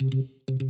Thank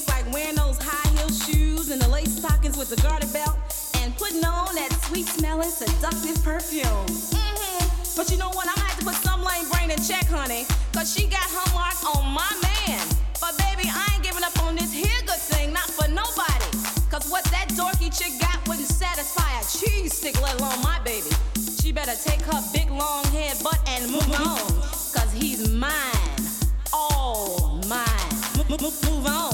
things like wearing those high heel shoes and the lace stockings with the garter belt and putting on that sweet smelling, seductive perfume. Mm-hmm. But you know what? I had to have to put some lame brain in check, honey, cause she got her mark on my man. But baby, I ain't giving up on this here good thing, not for nobody. Cause what that dorky chick got wouldn't satisfy a cheese stick, let alone my baby. She better take her big long head butt and move on. Cause he's mine. All mine. Move on.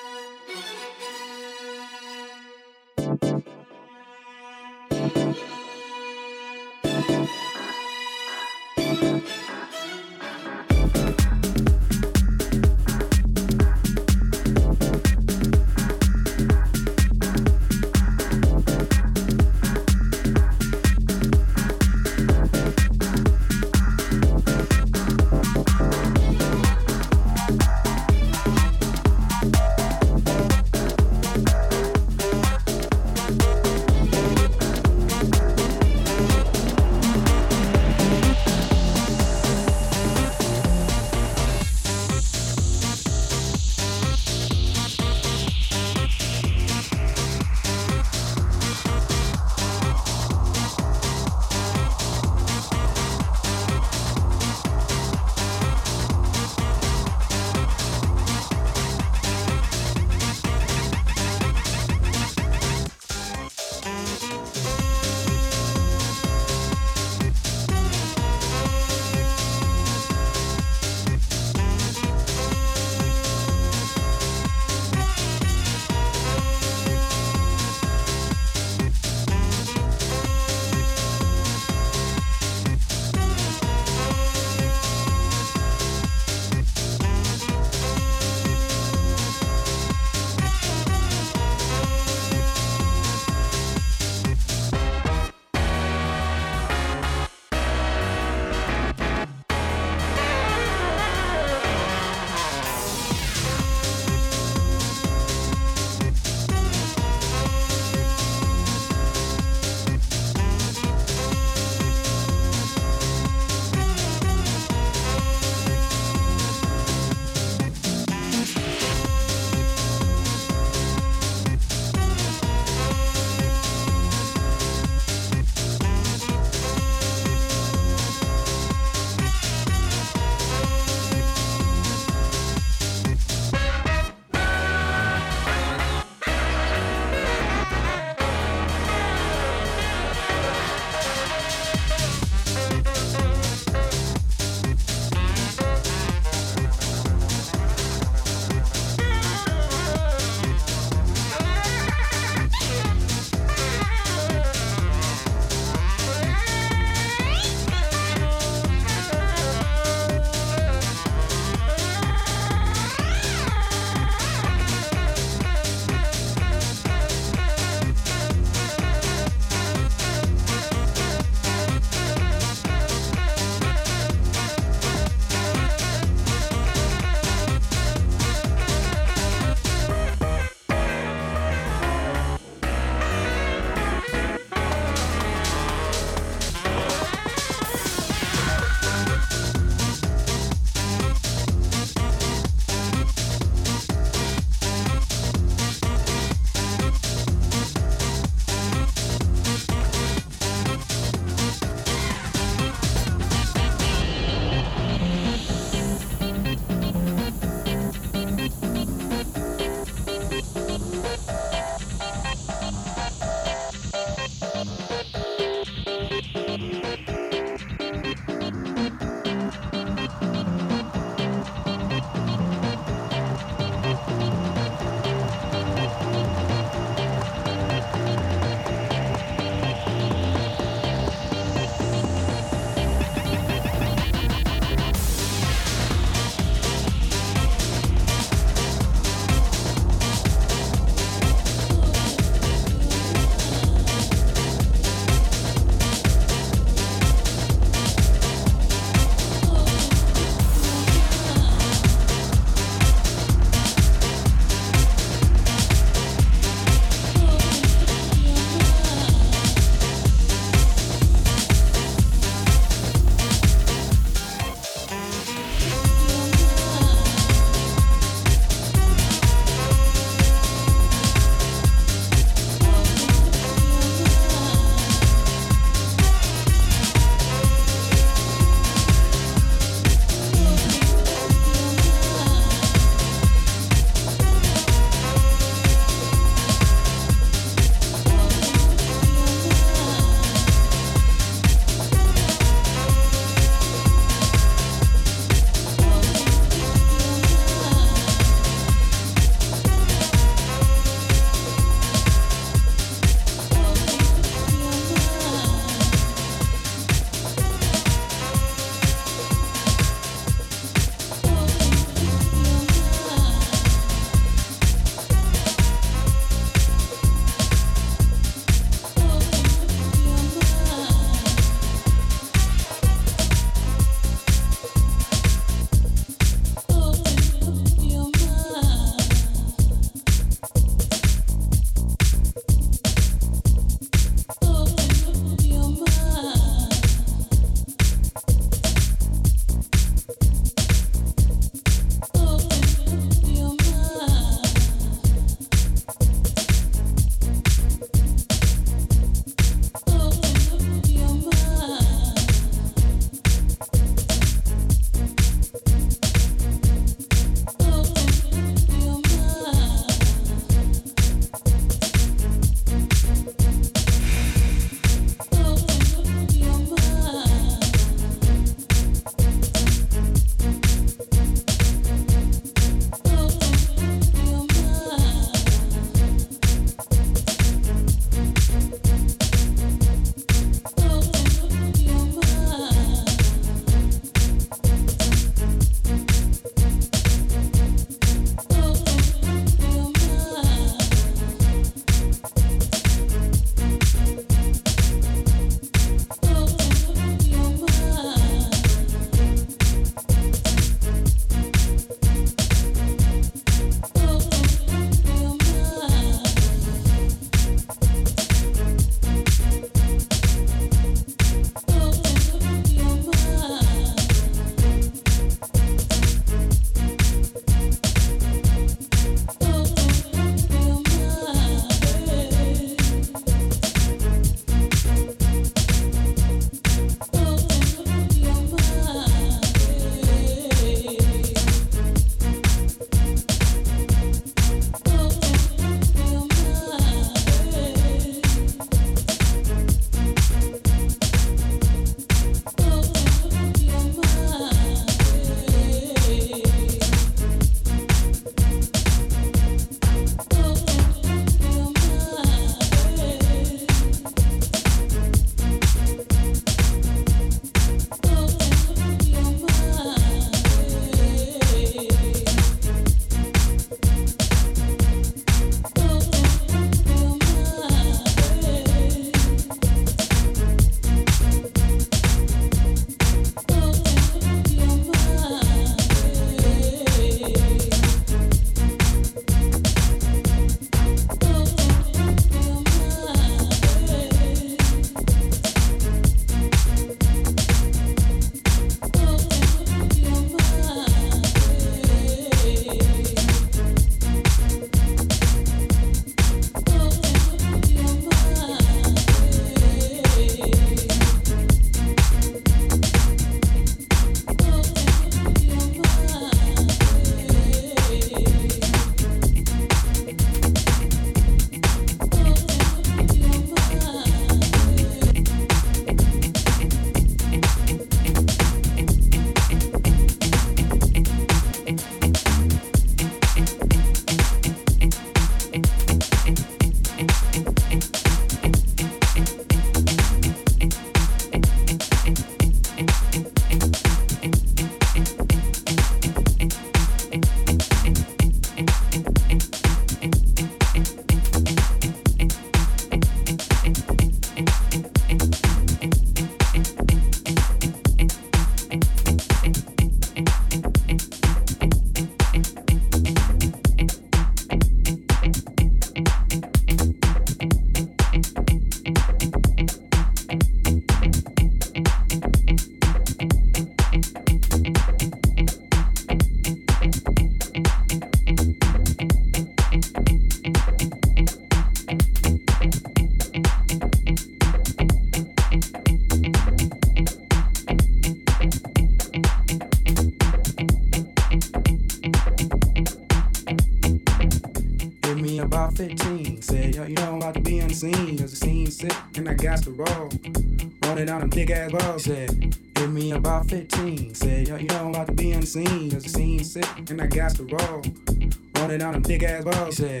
the cholesterol. Running out of thick ass balls. He said,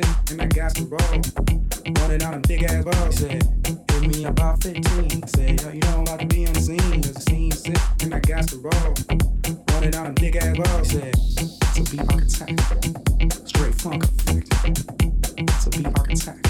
dancing and I got some roll. Wanted out them big ass balls. Said, give me about 15. Said, yo, you know I'm about to be on the scene. Cause the scene sick and I got some roll. Wanted out them big ass balls. Said, to be architect. Straight funk effect. To be architect.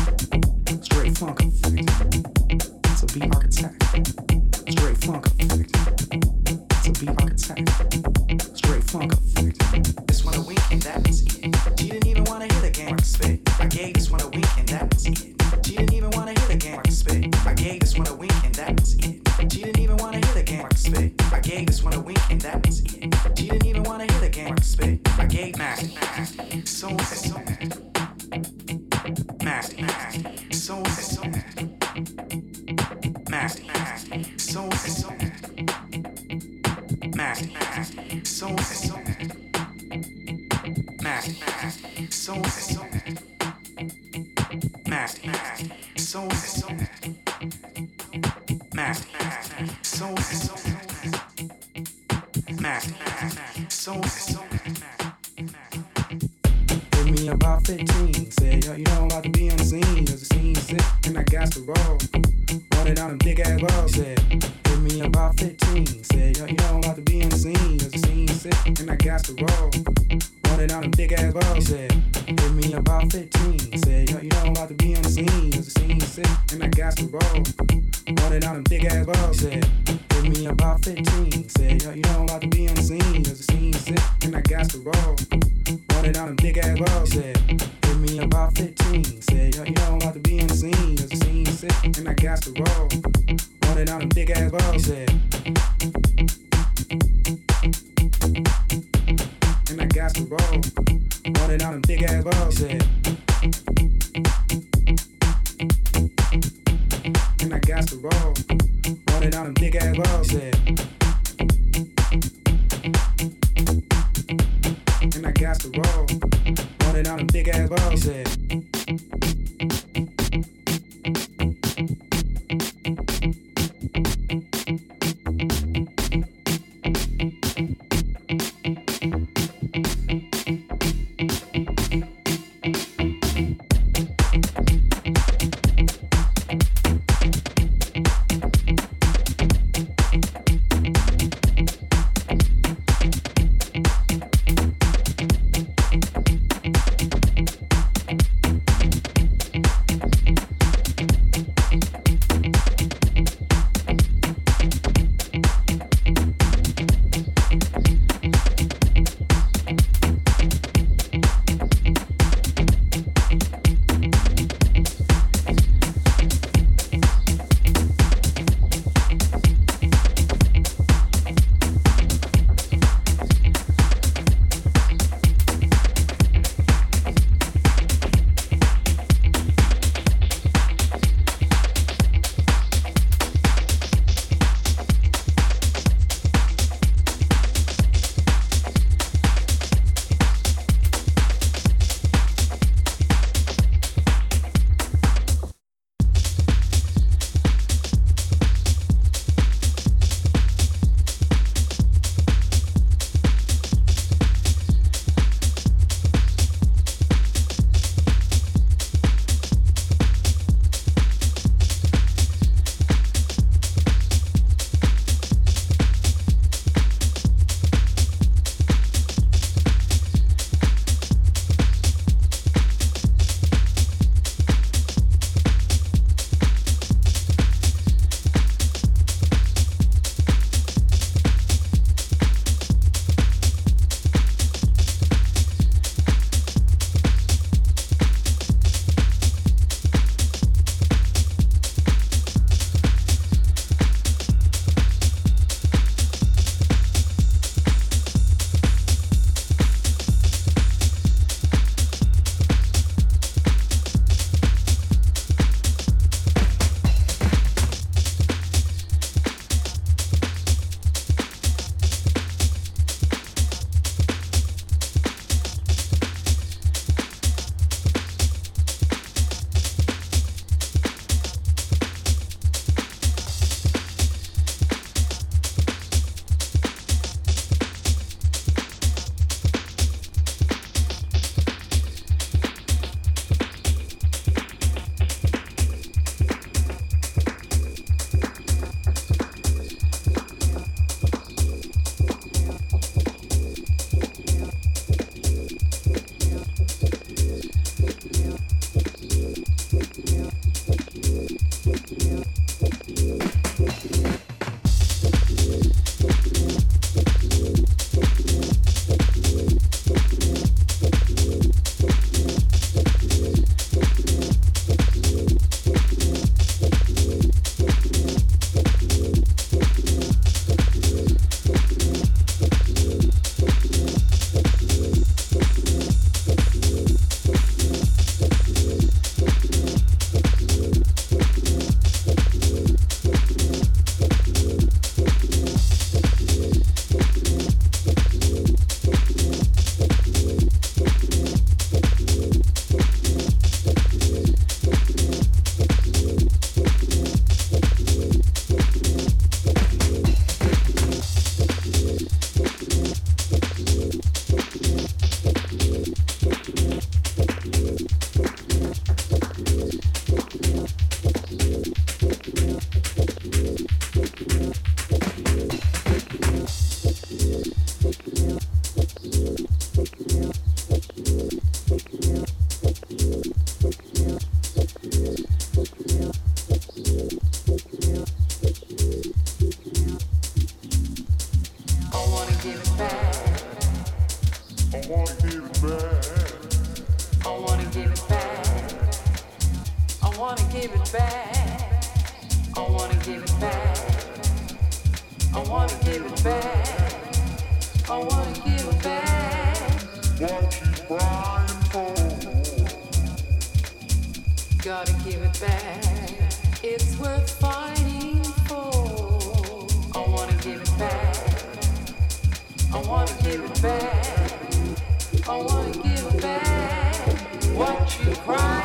What you cry.